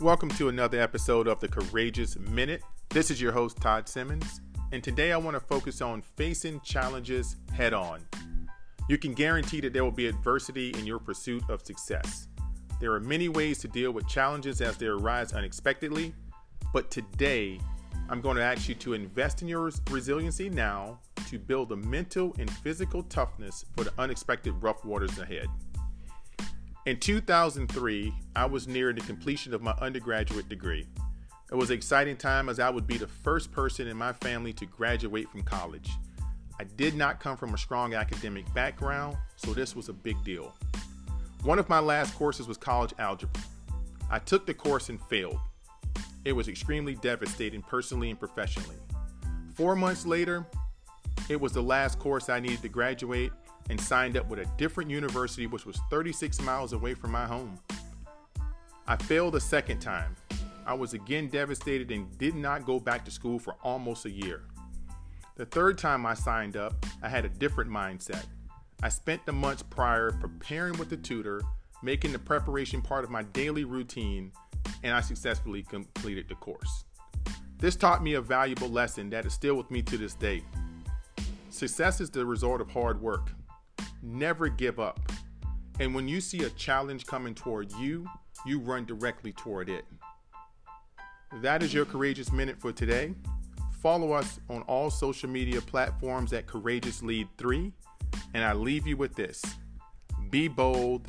Welcome to another episode of the Courageous Minute. This is your host, Todd Simmons, and today I want to focus on facing challenges head on. You can guarantee that there will be adversity in your pursuit of success. There are many ways to deal with challenges as they arise unexpectedly, but today I'm going to ask you to invest in your resiliency now to build the mental and physical toughness for the unexpected rough waters ahead. In 2003, I was nearing the completion of my undergraduate degree. It was an exciting time as I would be the first person in my family to graduate from college. I did not come from a strong academic background, so this was a big deal. One of my last courses was college algebra. I took the course and failed. It was extremely devastating personally and professionally. Four months later, it was the last course I needed to graduate, and signed up with a different university, which was 36 miles away from my home. I failed a second time. I was again devastated and did not go back to school for almost a year. The third time I signed up, I had a different mindset. I spent the months prior preparing with the tutor, making the preparation part of my daily routine, and I successfully completed the course. This taught me a valuable lesson that is still with me to this day. Success is the result of hard work. Never give up. And when you see a challenge coming toward you, you run directly toward it. That is your Courageous Minute for today. Follow us on all social media platforms at Courageous Lead 3. And I leave you with this be bold,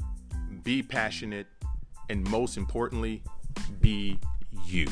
be passionate, and most importantly, be you.